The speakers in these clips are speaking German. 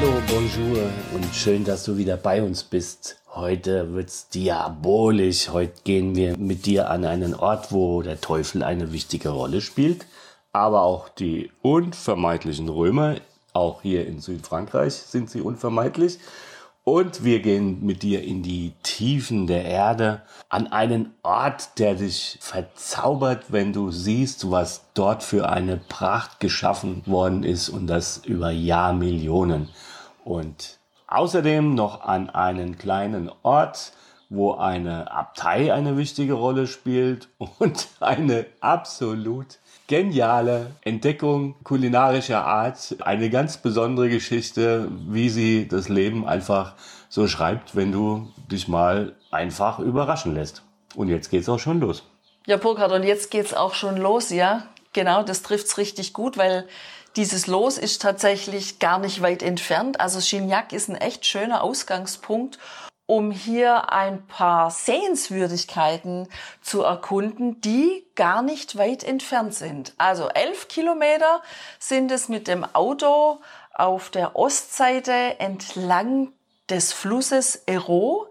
Hallo, bonjour und schön, dass du wieder bei uns bist. Heute wird's diabolisch. Heute gehen wir mit dir an einen Ort, wo der Teufel eine wichtige Rolle spielt, aber auch die unvermeidlichen Römer, auch hier in Südfrankreich sind sie unvermeidlich. Und wir gehen mit dir in die Tiefen der Erde, an einen Ort, der dich verzaubert, wenn du siehst, was dort für eine Pracht geschaffen worden ist und das über Jahrmillionen. Und außerdem noch an einen kleinen Ort, wo eine Abtei eine wichtige Rolle spielt und eine absolut geniale Entdeckung kulinarischer Art, eine ganz besondere Geschichte, wie sie das Leben einfach so schreibt, wenn du dich mal einfach überraschen lässt. Und jetzt geht's auch schon los. Ja, Burkhard, und jetzt geht's auch schon los, ja? Genau, das trifft's richtig gut, weil dieses Los ist tatsächlich gar nicht weit entfernt. Also Chignac ist ein echt schöner Ausgangspunkt um hier ein paar Sehenswürdigkeiten zu erkunden, die gar nicht weit entfernt sind. Also elf Kilometer sind es mit dem Auto auf der Ostseite entlang des Flusses Ero,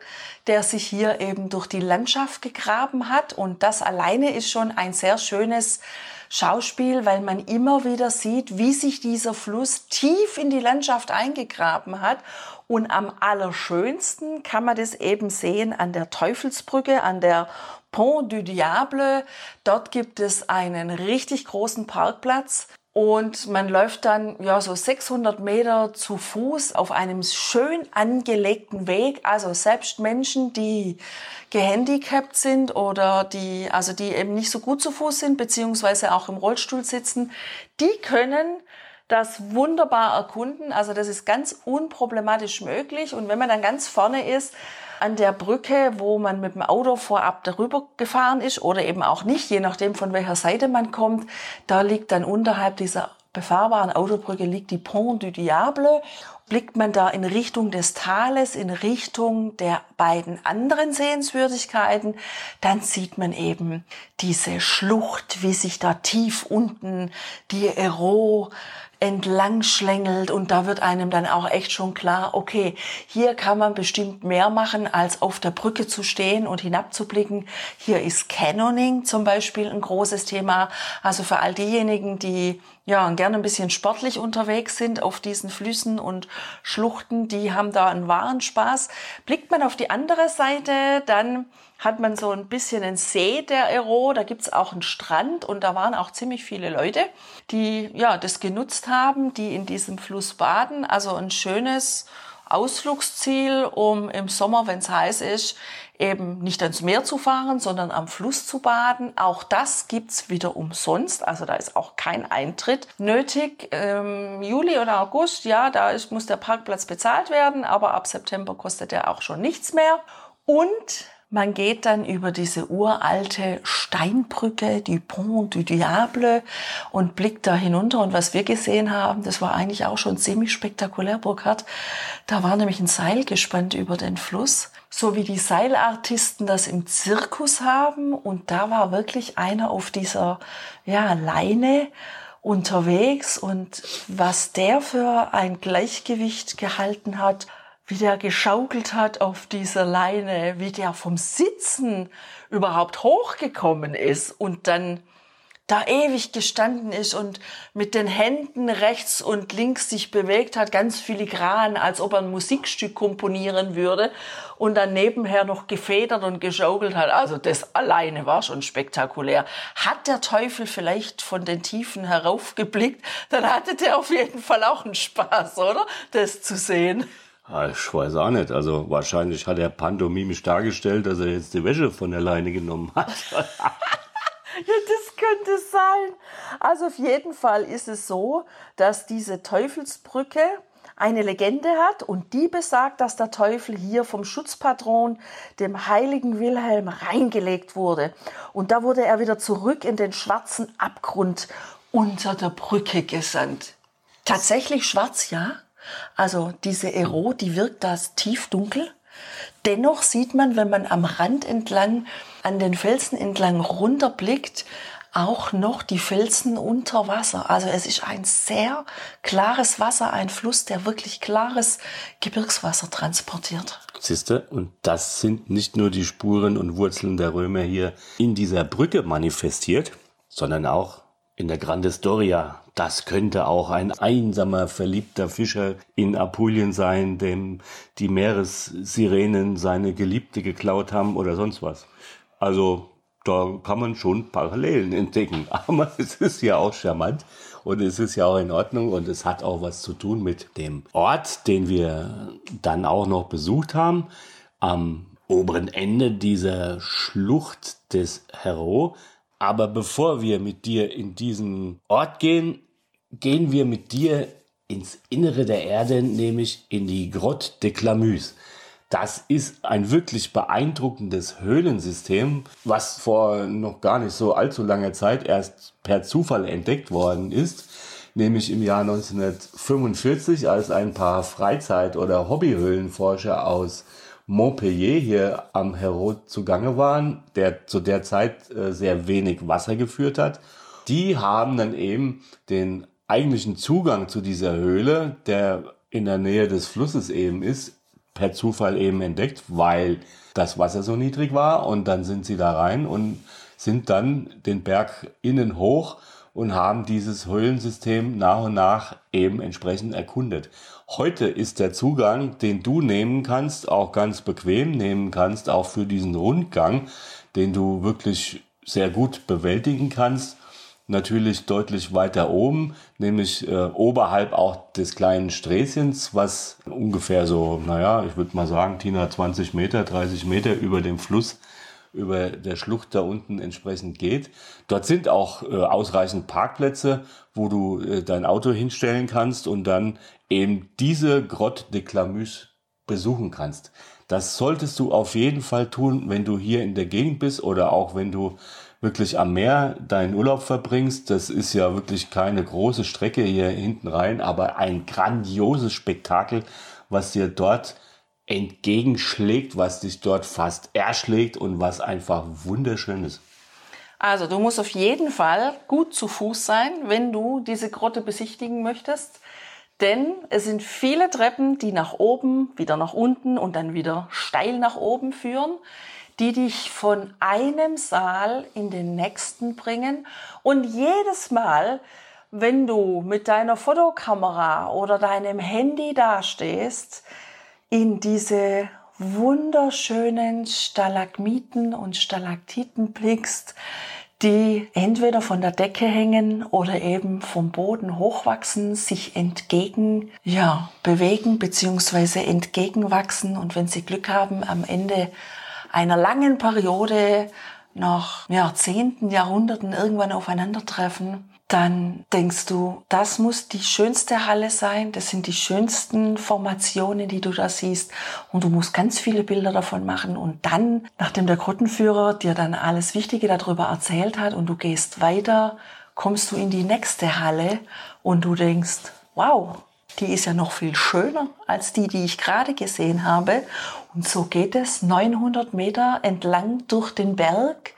der sich hier eben durch die Landschaft gegraben hat. Und das alleine ist schon ein sehr schönes Schauspiel, weil man immer wieder sieht, wie sich dieser Fluss tief in die Landschaft eingegraben hat. Und am allerschönsten kann man das eben sehen an der Teufelsbrücke, an der Pont du Diable. Dort gibt es einen richtig großen Parkplatz. Und man läuft dann ja so 600 Meter zu Fuß auf einem schön angelegten Weg. Also selbst Menschen, die gehandicapt sind oder die, also die eben nicht so gut zu Fuß sind, beziehungsweise auch im Rollstuhl sitzen, die können das wunderbar erkunden. Also das ist ganz unproblematisch möglich. Und wenn man dann ganz vorne ist, an der Brücke, wo man mit dem Auto vorab darüber gefahren ist oder eben auch nicht, je nachdem von welcher Seite man kommt, da liegt dann unterhalb dieser befahrbaren Autobrücke liegt die Pont du Diable. Blickt man da in Richtung des Tales, in Richtung der beiden anderen Sehenswürdigkeiten, dann sieht man eben diese Schlucht, wie sich da tief unten die Ero entlang schlängelt und da wird einem dann auch echt schon klar, okay, hier kann man bestimmt mehr machen, als auf der Brücke zu stehen und hinabzublicken. Hier ist Cannoning zum Beispiel ein großes Thema. Also für all diejenigen, die ja gerne ein bisschen sportlich unterwegs sind auf diesen Flüssen und Schluchten, die haben da einen wahren Spaß. Blickt man auf die andere Seite, dann hat man so ein bisschen einen See der Ero, da gibt's auch einen Strand und da waren auch ziemlich viele Leute, die ja das genutzt haben, die in diesem Fluss baden. Also ein schönes Ausflugsziel, um im Sommer, wenn es heiß ist, eben nicht ans Meer zu fahren, sondern am Fluss zu baden. Auch das gibt's wieder umsonst, also da ist auch kein Eintritt nötig. Ähm, Juli oder August, ja, da ist, muss der Parkplatz bezahlt werden, aber ab September kostet er auch schon nichts mehr. Und man geht dann über diese uralte Steinbrücke, die Pont du Diable, und blickt da hinunter. Und was wir gesehen haben, das war eigentlich auch schon ziemlich spektakulär, Burkhard. Da war nämlich ein Seil gespannt über den Fluss, so wie die Seilartisten das im Zirkus haben. Und da war wirklich einer auf dieser, ja, Leine unterwegs. Und was der für ein Gleichgewicht gehalten hat, wie der geschaukelt hat auf dieser Leine, wie der vom Sitzen überhaupt hochgekommen ist und dann da ewig gestanden ist und mit den Händen rechts und links sich bewegt hat, ganz filigran, als ob er ein Musikstück komponieren würde und dann nebenher noch gefedert und geschaukelt hat. Also das alleine war schon spektakulär. Hat der Teufel vielleicht von den Tiefen heraufgeblickt, dann hatte der auf jeden Fall auch einen Spaß, oder? Das zu sehen. Ich weiß auch nicht. Also wahrscheinlich hat er pantomimisch dargestellt, dass er jetzt die Wäsche von der Leine genommen hat. ja, das könnte sein. Also auf jeden Fall ist es so, dass diese Teufelsbrücke eine Legende hat und die besagt, dass der Teufel hier vom Schutzpatron, dem heiligen Wilhelm, reingelegt wurde. Und da wurde er wieder zurück in den schwarzen Abgrund unter der Brücke gesandt. Tatsächlich schwarz, ja. Also diese Ero, die wirkt da tiefdunkel. Dennoch sieht man, wenn man am Rand entlang, an den Felsen entlang runterblickt, auch noch die Felsen unter Wasser. Also es ist ein sehr klares Wasser, ein Fluss, der wirklich klares Gebirgswasser transportiert. Siehste, und das sind nicht nur die Spuren und Wurzeln der Römer hier in dieser Brücke manifestiert, sondern auch in der Grande Storia. Das könnte auch ein einsamer, verliebter Fischer in Apulien sein, dem die Meeressirenen seine Geliebte geklaut haben oder sonst was. Also da kann man schon Parallelen entdecken. Aber es ist ja auch charmant und es ist ja auch in Ordnung und es hat auch was zu tun mit dem Ort, den wir dann auch noch besucht haben. Am oberen Ende dieser Schlucht des Hero. Aber bevor wir mit dir in diesen Ort gehen, gehen wir mit dir ins Innere der Erde, nämlich in die Grotte de Clamuse. Das ist ein wirklich beeindruckendes Höhlensystem, was vor noch gar nicht so allzu langer Zeit erst per Zufall entdeckt worden ist, nämlich im Jahr 1945, als ein paar Freizeit- oder Hobbyhöhlenforscher aus Montpellier hier am Herod zugange waren, der zu der Zeit äh, sehr wenig Wasser geführt hat. Die haben dann eben den eigentlichen Zugang zu dieser Höhle, der in der Nähe des Flusses eben ist, per Zufall eben entdeckt, weil das Wasser so niedrig war und dann sind sie da rein und sind dann den Berg innen hoch und haben dieses Höhlensystem nach und nach eben entsprechend erkundet. Heute ist der Zugang, den du nehmen kannst, auch ganz bequem nehmen kannst, auch für diesen Rundgang, den du wirklich sehr gut bewältigen kannst natürlich deutlich weiter oben, nämlich äh, oberhalb auch des kleinen Sträßchens, was ungefähr so, naja, ich würde mal sagen, Tina, 20 Meter, 30 Meter über dem Fluss, über der Schlucht da unten entsprechend geht. Dort sind auch äh, ausreichend Parkplätze, wo du äh, dein Auto hinstellen kannst und dann eben diese Grotte de Clamuse besuchen kannst. Das solltest du auf jeden Fall tun, wenn du hier in der Gegend bist oder auch wenn du wirklich am Meer deinen Urlaub verbringst. Das ist ja wirklich keine große Strecke hier hinten rein, aber ein grandioses Spektakel, was dir dort entgegenschlägt, was dich dort fast erschlägt und was einfach wunderschön ist. Also du musst auf jeden Fall gut zu Fuß sein, wenn du diese Grotte besichtigen möchtest. Denn es sind viele Treppen, die nach oben, wieder nach unten und dann wieder steil nach oben führen die dich von einem Saal in den nächsten bringen. Und jedes Mal, wenn du mit deiner Fotokamera oder deinem Handy dastehst, in diese wunderschönen Stalagmiten und Stalaktiten blickst, die entweder von der Decke hängen oder eben vom Boden hochwachsen, sich entgegen, ja, bewegen bzw. entgegenwachsen und wenn sie Glück haben, am Ende einer langen Periode nach Jahrzehnten, Jahrhunderten irgendwann aufeinandertreffen, dann denkst du, das muss die schönste Halle sein, das sind die schönsten Formationen, die du da siehst. Und du musst ganz viele Bilder davon machen. Und dann, nachdem der Grottenführer dir dann alles Wichtige darüber erzählt hat und du gehst weiter, kommst du in die nächste Halle und du denkst, wow, die ist ja noch viel schöner als die, die ich gerade gesehen habe. Und so geht es 900 Meter entlang durch den Berg.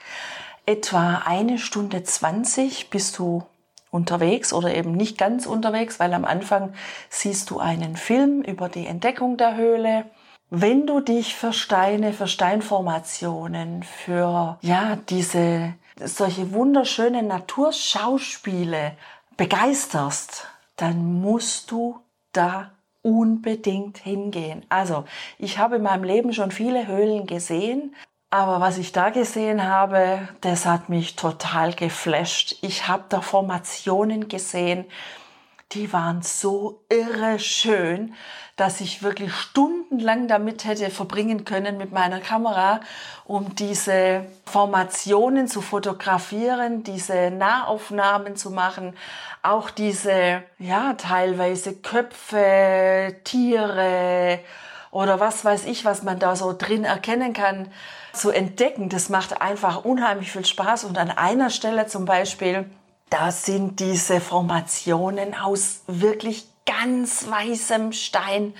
Etwa eine Stunde 20 bist du unterwegs oder eben nicht ganz unterwegs, weil am Anfang siehst du einen Film über die Entdeckung der Höhle. Wenn du dich für Steine, für Steinformationen, für ja, diese solche wunderschönen Naturschauspiele begeisterst, dann musst du da unbedingt hingehen. Also, ich habe in meinem Leben schon viele Höhlen gesehen, aber was ich da gesehen habe, das hat mich total geflasht. Ich habe da Formationen gesehen, die waren so irre schön, dass ich wirklich stundenlang damit hätte verbringen können mit meiner Kamera, um diese Formationen zu fotografieren, diese Nahaufnahmen zu machen, auch diese, ja, teilweise Köpfe, Tiere oder was weiß ich, was man da so drin erkennen kann, zu entdecken. Das macht einfach unheimlich viel Spaß. Und an einer Stelle zum Beispiel, da sind diese Formationen aus wirklich ganz weißem Stein.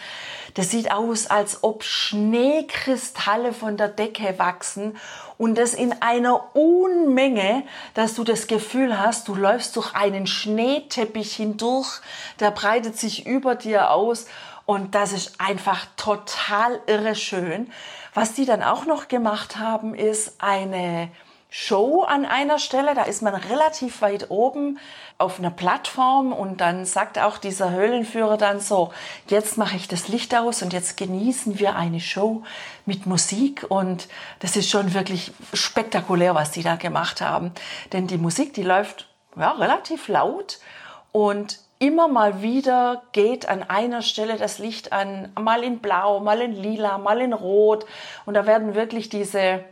Das sieht aus, als ob Schneekristalle von der Decke wachsen und das in einer Unmenge, dass du das Gefühl hast, du läufst durch einen Schneeteppich hindurch, der breitet sich über dir aus und das ist einfach total irre schön. Was die dann auch noch gemacht haben, ist eine Show an einer Stelle. Da ist man relativ weit oben auf einer Plattform und dann sagt auch dieser Höhlenführer dann so, jetzt mache ich das Licht aus und jetzt genießen wir eine Show mit Musik und das ist schon wirklich spektakulär, was die da gemacht haben. Denn die Musik, die läuft ja, relativ laut und immer mal wieder geht an einer Stelle das Licht an, mal in blau, mal in lila, mal in rot und da werden wirklich diese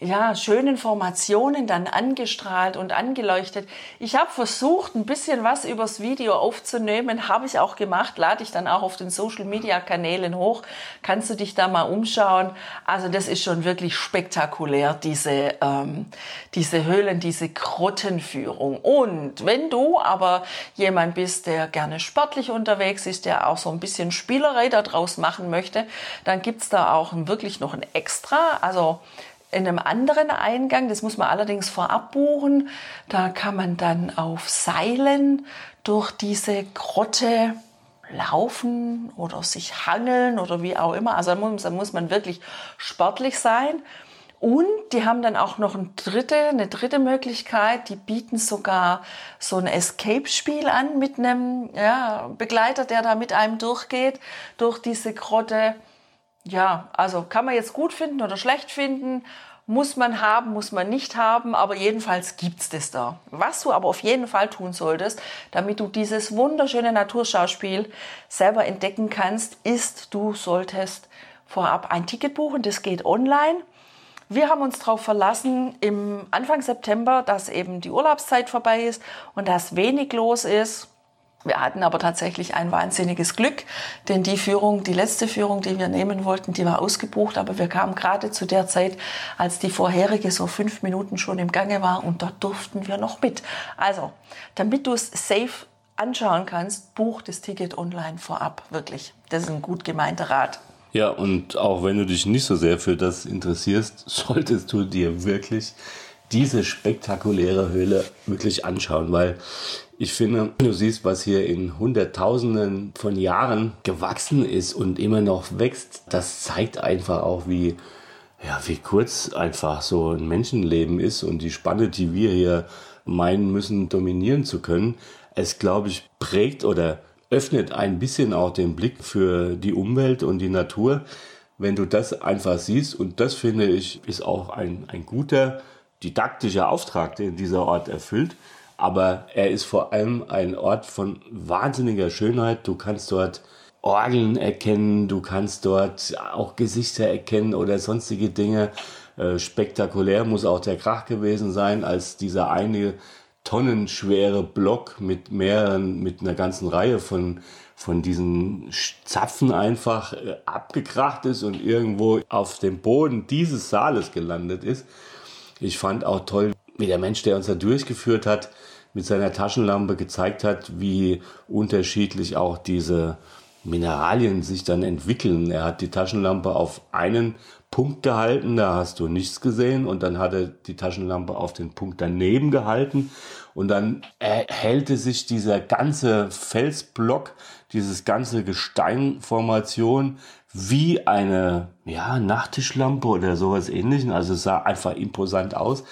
ja, schönen Formationen dann angestrahlt und angeleuchtet. Ich habe versucht, ein bisschen was übers Video aufzunehmen, habe ich auch gemacht, lade ich dann auch auf den Social-Media-Kanälen hoch. Kannst du dich da mal umschauen? Also das ist schon wirklich spektakulär, diese, ähm, diese Höhlen, diese Grottenführung. Und wenn du aber jemand bist, der gerne sportlich unterwegs ist, der auch so ein bisschen Spielerei daraus machen möchte, dann gibt's da auch wirklich noch ein Extra. Also in einem anderen Eingang, das muss man allerdings vorab buchen. Da kann man dann auf Seilen durch diese Grotte laufen oder sich hangeln oder wie auch immer. Also da muss, da muss man wirklich sportlich sein. Und die haben dann auch noch eine dritte, eine dritte Möglichkeit. Die bieten sogar so ein Escape-Spiel an mit einem ja, Begleiter, der da mit einem durchgeht durch diese Grotte. Ja, also kann man jetzt gut finden oder schlecht finden, muss man haben, muss man nicht haben, aber jedenfalls gibt's das da. Was du aber auf jeden Fall tun solltest, damit du dieses wunderschöne Naturschauspiel selber entdecken kannst, ist, du solltest vorab ein Ticket buchen, das geht online. Wir haben uns darauf verlassen im Anfang September, dass eben die Urlaubszeit vorbei ist und dass wenig los ist. Wir hatten aber tatsächlich ein wahnsinniges Glück, denn die Führung, die letzte Führung, die wir nehmen wollten, die war ausgebucht, aber wir kamen gerade zu der Zeit, als die vorherige so fünf Minuten schon im Gange war und dort durften wir noch mit. Also, damit du es safe anschauen kannst, buch das Ticket online vorab, wirklich. Das ist ein gut gemeinter Rat. Ja, und auch wenn du dich nicht so sehr für das interessierst, solltest du dir wirklich diese spektakuläre Höhle wirklich anschauen, weil ich finde, du siehst, was hier in Hunderttausenden von Jahren gewachsen ist und immer noch wächst. Das zeigt einfach auch, wie, ja, wie kurz einfach so ein Menschenleben ist und die Spanne, die wir hier meinen müssen, dominieren zu können. Es, glaube ich, prägt oder öffnet ein bisschen auch den Blick für die Umwelt und die Natur, wenn du das einfach siehst. Und das finde ich, ist auch ein, ein guter didaktischer Auftrag, den dieser Ort erfüllt aber er ist vor allem ein Ort von wahnsinniger Schönheit. Du kannst dort Orgeln erkennen, du kannst dort auch Gesichter erkennen oder sonstige Dinge. Äh, spektakulär muss auch der Krach gewesen sein, als dieser eine tonnenschwere Block mit mehreren, mit einer ganzen Reihe von, von diesen Zapfen einfach äh, abgekracht ist und irgendwo auf dem Boden dieses Saales gelandet ist. Ich fand auch toll, wie der Mensch, der uns da durchgeführt hat, mit seiner Taschenlampe gezeigt hat, wie unterschiedlich auch diese Mineralien sich dann entwickeln. Er hat die Taschenlampe auf einen Punkt gehalten, da hast du nichts gesehen und dann hat er die Taschenlampe auf den Punkt daneben gehalten und dann erhellte sich dieser ganze Felsblock, dieses ganze Gesteinformation wie eine ja, Nachttischlampe oder sowas ähnlichen. Also es sah einfach imposant aus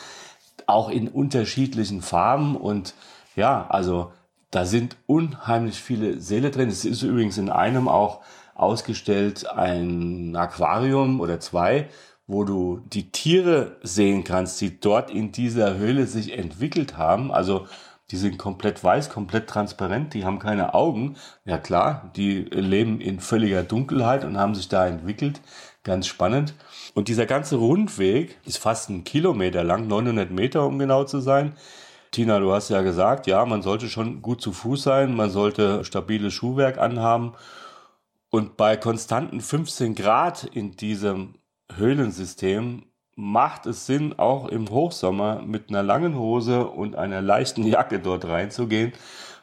auch in unterschiedlichen Farben und ja, also da sind unheimlich viele Seele drin. Es ist übrigens in einem auch ausgestellt ein Aquarium oder zwei, wo du die Tiere sehen kannst, die dort in dieser Höhle sich entwickelt haben. Also Die sind komplett weiß, komplett transparent, die haben keine Augen. Ja klar, die leben in völliger Dunkelheit und haben sich da entwickelt. Ganz spannend. Und dieser ganze Rundweg ist fast ein Kilometer lang, 900 Meter, um genau zu sein. Tina, du hast ja gesagt, ja, man sollte schon gut zu Fuß sein, man sollte stabiles Schuhwerk anhaben. Und bei konstanten 15 Grad in diesem Höhlensystem macht es Sinn, auch im Hochsommer mit einer langen Hose und einer leichten Jacke dort reinzugehen,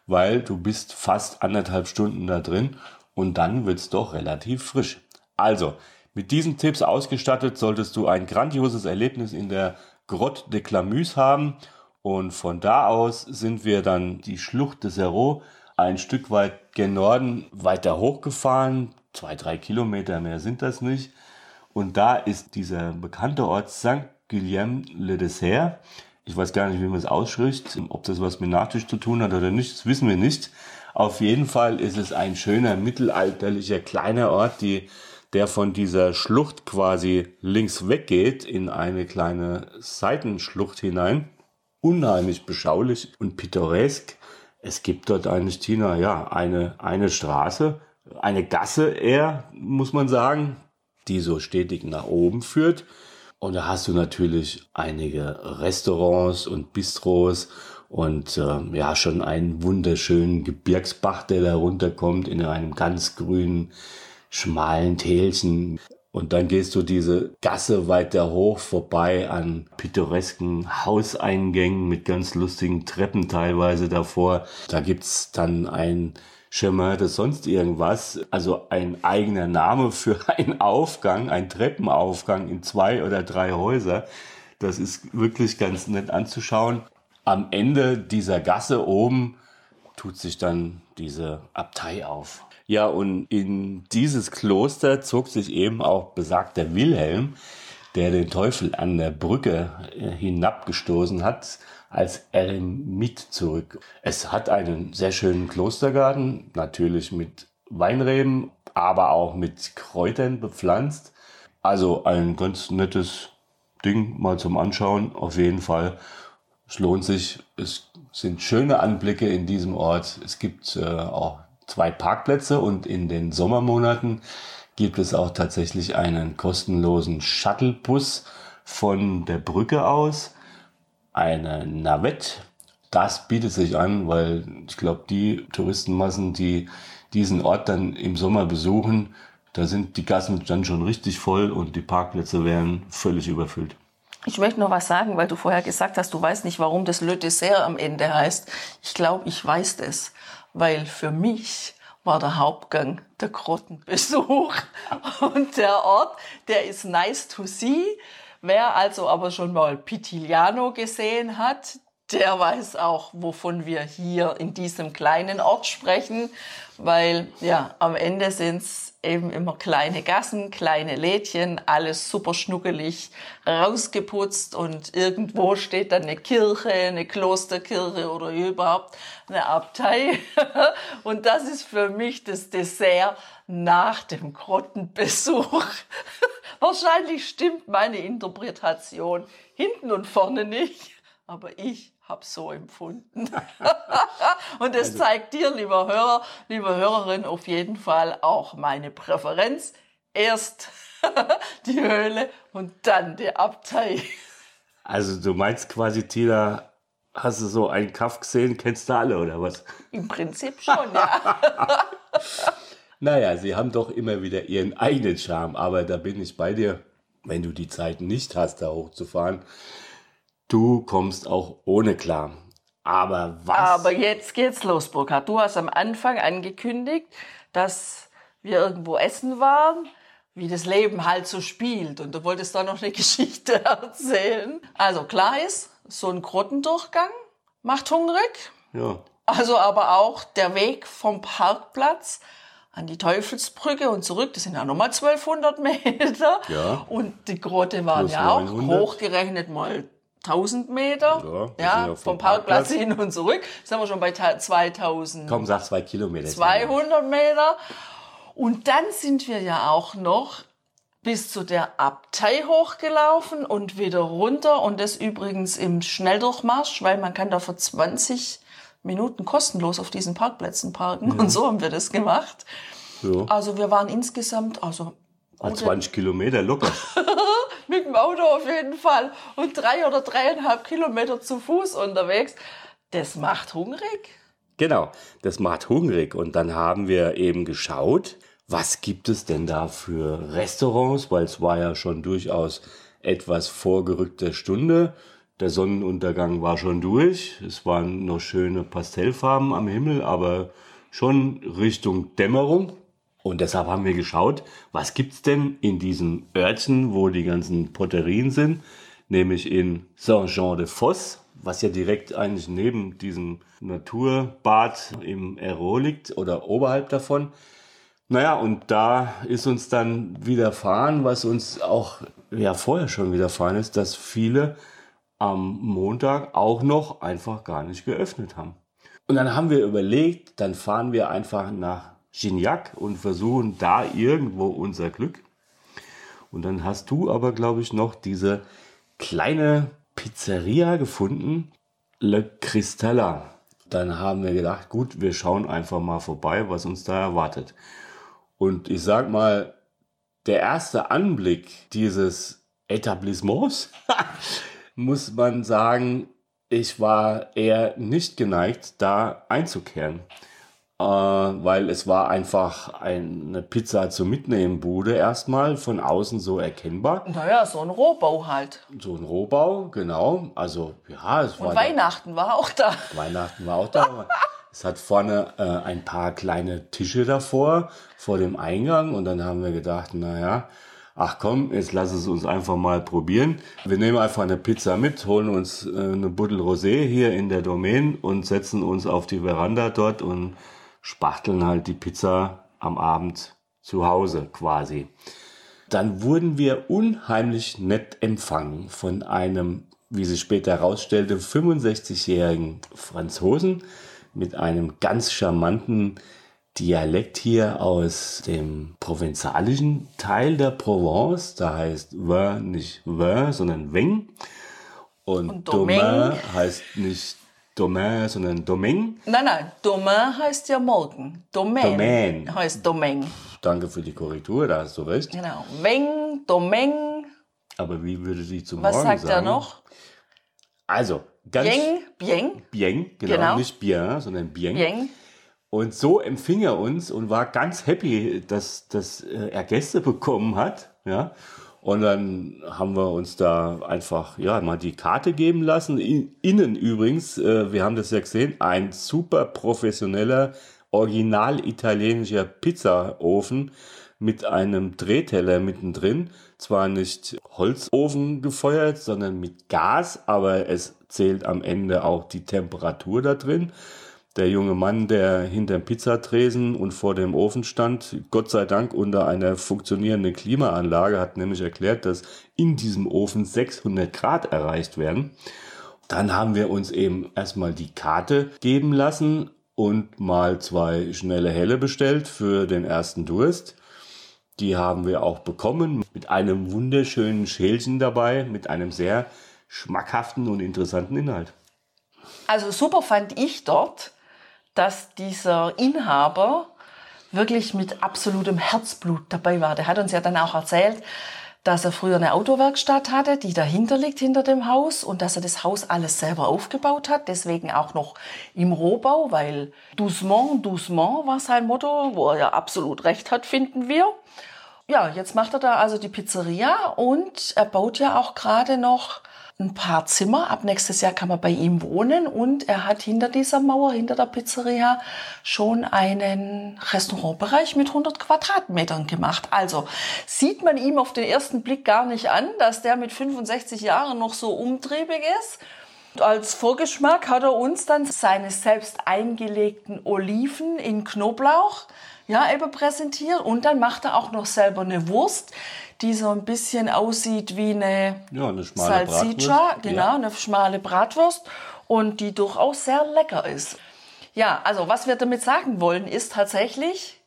weil du bist fast anderthalb Stunden da drin und dann wird's doch relativ frisch. Also, mit diesen Tipps ausgestattet solltest du ein grandioses Erlebnis in der Grotte de Clamuse haben und von da aus sind wir dann die Schlucht des Hérault ein Stück weit gen Norden weiter hochgefahren. Zwei, drei Kilometer mehr sind das nicht. Und da ist dieser bekannte Ort St. Guillaume-le-Dessert. Ich weiß gar nicht, wie man es ausspricht. Ob das was mit Nachtisch zu tun hat oder nicht, das wissen wir nicht. Auf jeden Fall ist es ein schöner, mittelalterlicher, kleiner Ort, die, der von dieser Schlucht quasi links weggeht in eine kleine Seitenschlucht hinein unheimlich beschaulich und pittoresk. Es gibt dort eigentlich, Tina, ja, eine, eine Straße, eine Gasse eher, muss man sagen, die so stetig nach oben führt. Und da hast du natürlich einige Restaurants und Bistros und äh, ja, schon einen wunderschönen Gebirgsbach, der da runterkommt in einem ganz grünen, schmalen Tälchen. Und dann gehst du diese Gasse weiter hoch vorbei an pittoresken Hauseingängen mit ganz lustigen Treppen teilweise davor. Da gibt's dann ein de sonst irgendwas, also ein eigener Name für einen Aufgang, ein Treppenaufgang in zwei oder drei Häuser. Das ist wirklich ganz nett anzuschauen. Am Ende dieser Gasse oben tut sich dann diese Abtei auf. Ja, und in dieses Kloster zog sich eben auch besagter Wilhelm, der den Teufel an der Brücke äh, hinabgestoßen hat, als Eremit zurück. Es hat einen sehr schönen Klostergarten, natürlich mit Weinreben, aber auch mit Kräutern bepflanzt. Also ein ganz nettes Ding mal zum Anschauen, auf jeden Fall. Es lohnt sich. Es sind schöne Anblicke in diesem Ort. Es gibt äh, auch zwei Parkplätze und in den Sommermonaten gibt es auch tatsächlich einen kostenlosen Shuttlebus von der Brücke aus, eine Navette. Das bietet sich an, weil ich glaube, die Touristenmassen, die diesen Ort dann im Sommer besuchen, da sind die Gassen dann schon richtig voll und die Parkplätze werden völlig überfüllt. Ich möchte noch was sagen, weil du vorher gesagt hast, du weißt nicht, warum das Le Dessert am Ende heißt. Ich glaube, ich weiß das weil für mich war der Hauptgang der Grottenbesuch. Und der Ort, der ist nice to see. Wer also aber schon mal Pitigliano gesehen hat, der weiß auch, wovon wir hier in diesem kleinen Ort sprechen, weil ja, am Ende sind's eben immer kleine Gassen, kleine Lädchen, alles super schnuckelig rausgeputzt und irgendwo steht dann eine Kirche, eine Klosterkirche oder überhaupt eine Abtei. Und das ist für mich das Dessert nach dem Grottenbesuch. Wahrscheinlich stimmt meine Interpretation hinten und vorne nicht, aber ich habe so empfunden. und es also, zeigt dir, lieber Hörer, liebe Hörerin, auf jeden Fall auch meine Präferenz. Erst die Höhle und dann die Abtei. Also du meinst quasi, Tina, hast du so einen Kaff gesehen, kennst du alle oder was? Im Prinzip schon, ja. naja, sie haben doch immer wieder ihren eigenen Charme, aber da bin ich bei dir. Wenn du die Zeit nicht hast, da hochzufahren, Du kommst auch ohne klar. Aber was? Aber jetzt geht's los, Burkhard. Du hast am Anfang angekündigt, dass wir irgendwo essen waren, wie das Leben halt so spielt. Und du wolltest da noch eine Geschichte erzählen. Also klar ist, so ein Grottendurchgang macht hungrig. Ja. Also aber auch der Weg vom Parkplatz an die Teufelsbrücke und zurück, das sind ja nochmal 1200 Meter. Ja. Und die Grotte waren ja auch 900. hochgerechnet mal 1000 Meter, ja, ja vom Parkplatz, Parkplatz hin und zurück. Sind wir schon bei 2000. Komm, sag zwei Kilometer. 200 Meter. Und dann sind wir ja auch noch bis zu der Abtei hochgelaufen und wieder runter und das übrigens im Schnelldurchmarsch, weil man kann da für 20 Minuten kostenlos auf diesen Parkplätzen parken. Und so haben wir das gemacht. Ja. Also wir waren insgesamt, also Ah, gute- 20 Kilometer locker. mit dem Auto auf jeden Fall und drei oder dreieinhalb Kilometer zu Fuß unterwegs. Das macht hungrig. Genau, das macht hungrig. Und dann haben wir eben geschaut, was gibt es denn da für Restaurants, weil es war ja schon durchaus etwas vorgerückter Stunde. Der Sonnenuntergang war schon durch. Es waren noch schöne Pastellfarben am Himmel, aber schon Richtung Dämmerung. Und deshalb haben wir geschaut, was gibt's denn in diesem Örtchen, wo die ganzen Poterien sind, nämlich in Saint-Jean-de-Fosse, was ja direkt eigentlich neben diesem Naturbad im Aero liegt oder oberhalb davon. Naja, und da ist uns dann widerfahren, was uns auch ja vorher schon widerfahren ist, dass viele am Montag auch noch einfach gar nicht geöffnet haben. Und dann haben wir überlegt, dann fahren wir einfach nach Gignac und versuchen da irgendwo unser Glück. Und dann hast du aber, glaube ich, noch diese kleine Pizzeria gefunden, Le Cristalla. Dann haben wir gedacht, gut, wir schauen einfach mal vorbei, was uns da erwartet. Und ich sag mal, der erste Anblick dieses Etablissements, muss man sagen, ich war eher nicht geneigt, da einzukehren. Äh, weil es war einfach eine Pizza zum Mitnehmen Bude erstmal, von außen so erkennbar. Naja, so ein Rohbau halt. So ein Rohbau, genau. Also ja, es war Und Weihnachten war auch da. Weihnachten war auch da. Es hat vorne äh, ein paar kleine Tische davor, vor dem Eingang. Und dann haben wir gedacht, naja, ach komm, jetzt lass es uns einfach mal probieren. Wir nehmen einfach eine Pizza mit, holen uns äh, eine Buddel Rosé hier in der Domain und setzen uns auf die Veranda dort und spachteln halt die Pizza am Abend zu Hause quasi. Dann wurden wir unheimlich nett empfangen von einem, wie sich später herausstellte, 65-jährigen Franzosen mit einem ganz charmanten Dialekt hier aus dem provenzalischen Teil der Provence. Da heißt Vin nicht Vin, sondern Weng. Und, Und Domain heißt nicht Domain, sondern Domain. Nein, nein, Domain heißt ja morgen. Domain, Domain. heißt Domain. Danke für die Korrektur, da hast du recht. Genau. Weng, Domain. Aber wie würde sie zum Was Morgen sagt sagen? er noch? Also, ganz Bien, bien, bien, genau, Genau. nicht bien, sondern bien. bien. Und so empfing er uns und war ganz happy, dass, dass äh, er Gäste bekommen hat. Ja. Und dann haben wir uns da einfach ja mal die Karte geben lassen. In, innen übrigens, äh, wir haben das ja gesehen, ein super professioneller, original italienischer Pizzaofen mit einem Drehteller mittendrin. Zwar nicht Holzofen gefeuert, sondern mit Gas, aber es zählt am Ende auch die Temperatur da drin. Der junge Mann, der hinterm Pizzatresen und vor dem Ofen stand, Gott sei Dank unter einer funktionierenden Klimaanlage, hat nämlich erklärt, dass in diesem Ofen 600 Grad erreicht werden. Dann haben wir uns eben erstmal die Karte geben lassen und mal zwei schnelle Helle bestellt für den ersten Durst. Die haben wir auch bekommen mit einem wunderschönen Schälchen dabei, mit einem sehr schmackhaften und interessanten Inhalt. Also super fand ich dort, dass dieser Inhaber wirklich mit absolutem Herzblut dabei war. Der hat uns ja dann auch erzählt, dass er früher eine Autowerkstatt hatte, die dahinter liegt, hinter dem Haus, und dass er das Haus alles selber aufgebaut hat, deswegen auch noch im Rohbau, weil doucement, doucement war sein Motto, wo er ja absolut recht hat, finden wir. Ja, jetzt macht er da also die Pizzeria und er baut ja auch gerade noch ein paar Zimmer. Ab nächstes Jahr kann man bei ihm wohnen und er hat hinter dieser Mauer, hinter der Pizzeria schon einen Restaurantbereich mit 100 Quadratmetern gemacht. Also sieht man ihm auf den ersten Blick gar nicht an, dass der mit 65 Jahren noch so umtriebig ist. Als Vorgeschmack hat er uns dann seine selbst eingelegten Oliven in Knoblauch ja, eben präsentiert. Und dann macht er auch noch selber eine Wurst, die so ein bisschen aussieht wie eine Ja, eine schmale Salsiccia, Bratwurst. genau, Ja. eine schmale Bratwurst und die durchaus sehr lecker ist. Ja, also was wir damit sagen wollen, ist tatsächlich,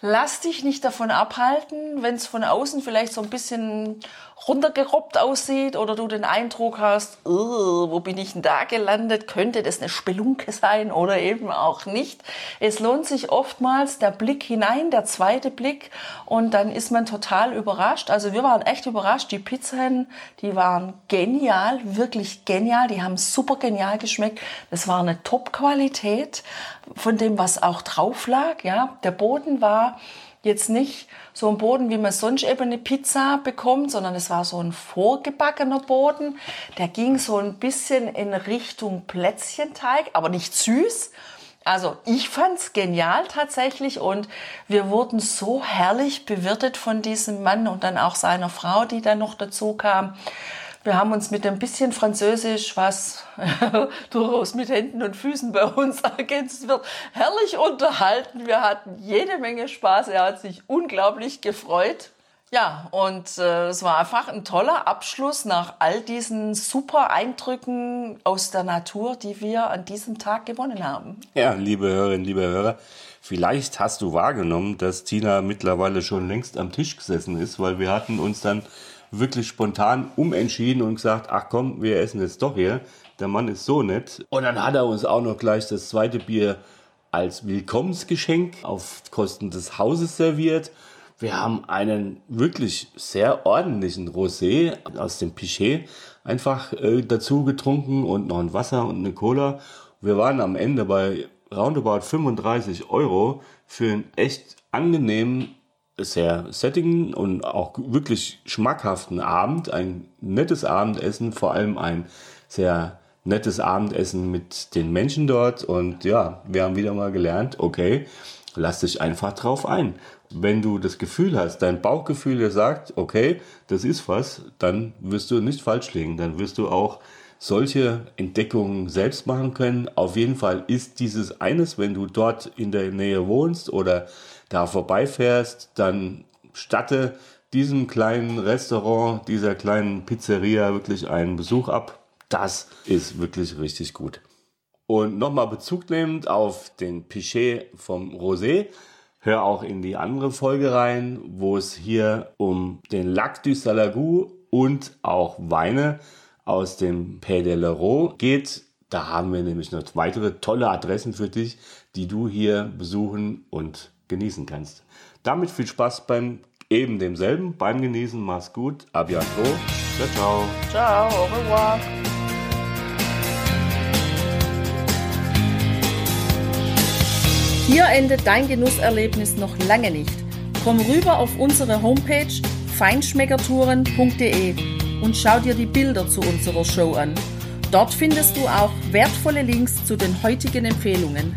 lass dich nicht davon abhalten, wenn es von außen vielleicht so ein bisschen runtergerobbt aussieht oder du den Eindruck hast, wo bin ich denn da gelandet? Könnte das eine Spelunke sein oder eben auch nicht? Es lohnt sich oftmals der Blick hinein, der zweite Blick und dann ist man total überrascht. Also wir waren echt überrascht. Die Pizzen, die waren genial, wirklich genial. Die haben super genial geschmeckt. Das war eine Top-Qualität von dem, was auch drauf lag. Ja, der Boden war jetzt nicht so ein Boden, wie man sonst eben eine Pizza bekommt, sondern es war so ein vorgebackener Boden. Der ging so ein bisschen in Richtung Plätzchenteig, aber nicht süß. Also ich fand's genial tatsächlich und wir wurden so herrlich bewirtet von diesem Mann und dann auch seiner Frau, die dann noch dazu kam. Wir haben uns mit ein bisschen Französisch, was durchaus mit Händen und Füßen bei uns ergänzt wird, herrlich unterhalten. Wir hatten jede Menge Spaß. Er hat sich unglaublich gefreut. Ja, und äh, es war einfach ein toller Abschluss nach all diesen super Eindrücken aus der Natur, die wir an diesem Tag gewonnen haben. Ja, liebe Hörerinnen, liebe Hörer, vielleicht hast du wahrgenommen, dass Tina mittlerweile schon längst am Tisch gesessen ist, weil wir hatten uns dann wirklich spontan umentschieden und gesagt, ach komm, wir essen jetzt doch hier. Der Mann ist so nett. Und dann hat er uns auch noch gleich das zweite Bier als Willkommensgeschenk auf Kosten des Hauses serviert. Wir haben einen wirklich sehr ordentlichen Rosé aus dem Pichet einfach äh, dazu getrunken und noch ein Wasser und eine Cola. Wir waren am Ende bei roundabout 35 Euro für einen echt angenehmen sehr sättigen und auch wirklich schmackhaften Abend, ein nettes Abendessen, vor allem ein sehr nettes Abendessen mit den Menschen dort und ja, wir haben wieder mal gelernt, okay, lass dich einfach drauf ein. Wenn du das Gefühl hast, dein Bauchgefühl dir sagt, okay, das ist was, dann wirst du nicht falsch liegen, dann wirst du auch solche Entdeckungen selbst machen können. Auf jeden Fall ist dieses eines, wenn du dort in der Nähe wohnst oder da vorbeifährst, dann statte diesem kleinen Restaurant, dieser kleinen Pizzeria wirklich einen Besuch ab. Das ist wirklich richtig gut. Und nochmal Bezug nehmend auf den Pichet vom Rosé, hör auch in die andere Folge rein, wo es hier um den Lac du Salagou und auch Weine aus dem Pays de l'Euro geht. Da haben wir nämlich noch weitere tolle Adressen für dich, die du hier besuchen und genießen kannst. Damit viel Spaß beim eben demselben, beim Genießen. Mach's gut. A bientôt. Ciao, ciao. Ciao, au revoir. Hier endet dein Genusserlebnis noch lange nicht. Komm rüber auf unsere Homepage feinschmeckertouren.de und schau dir die Bilder zu unserer Show an. Dort findest du auch wertvolle Links zu den heutigen Empfehlungen.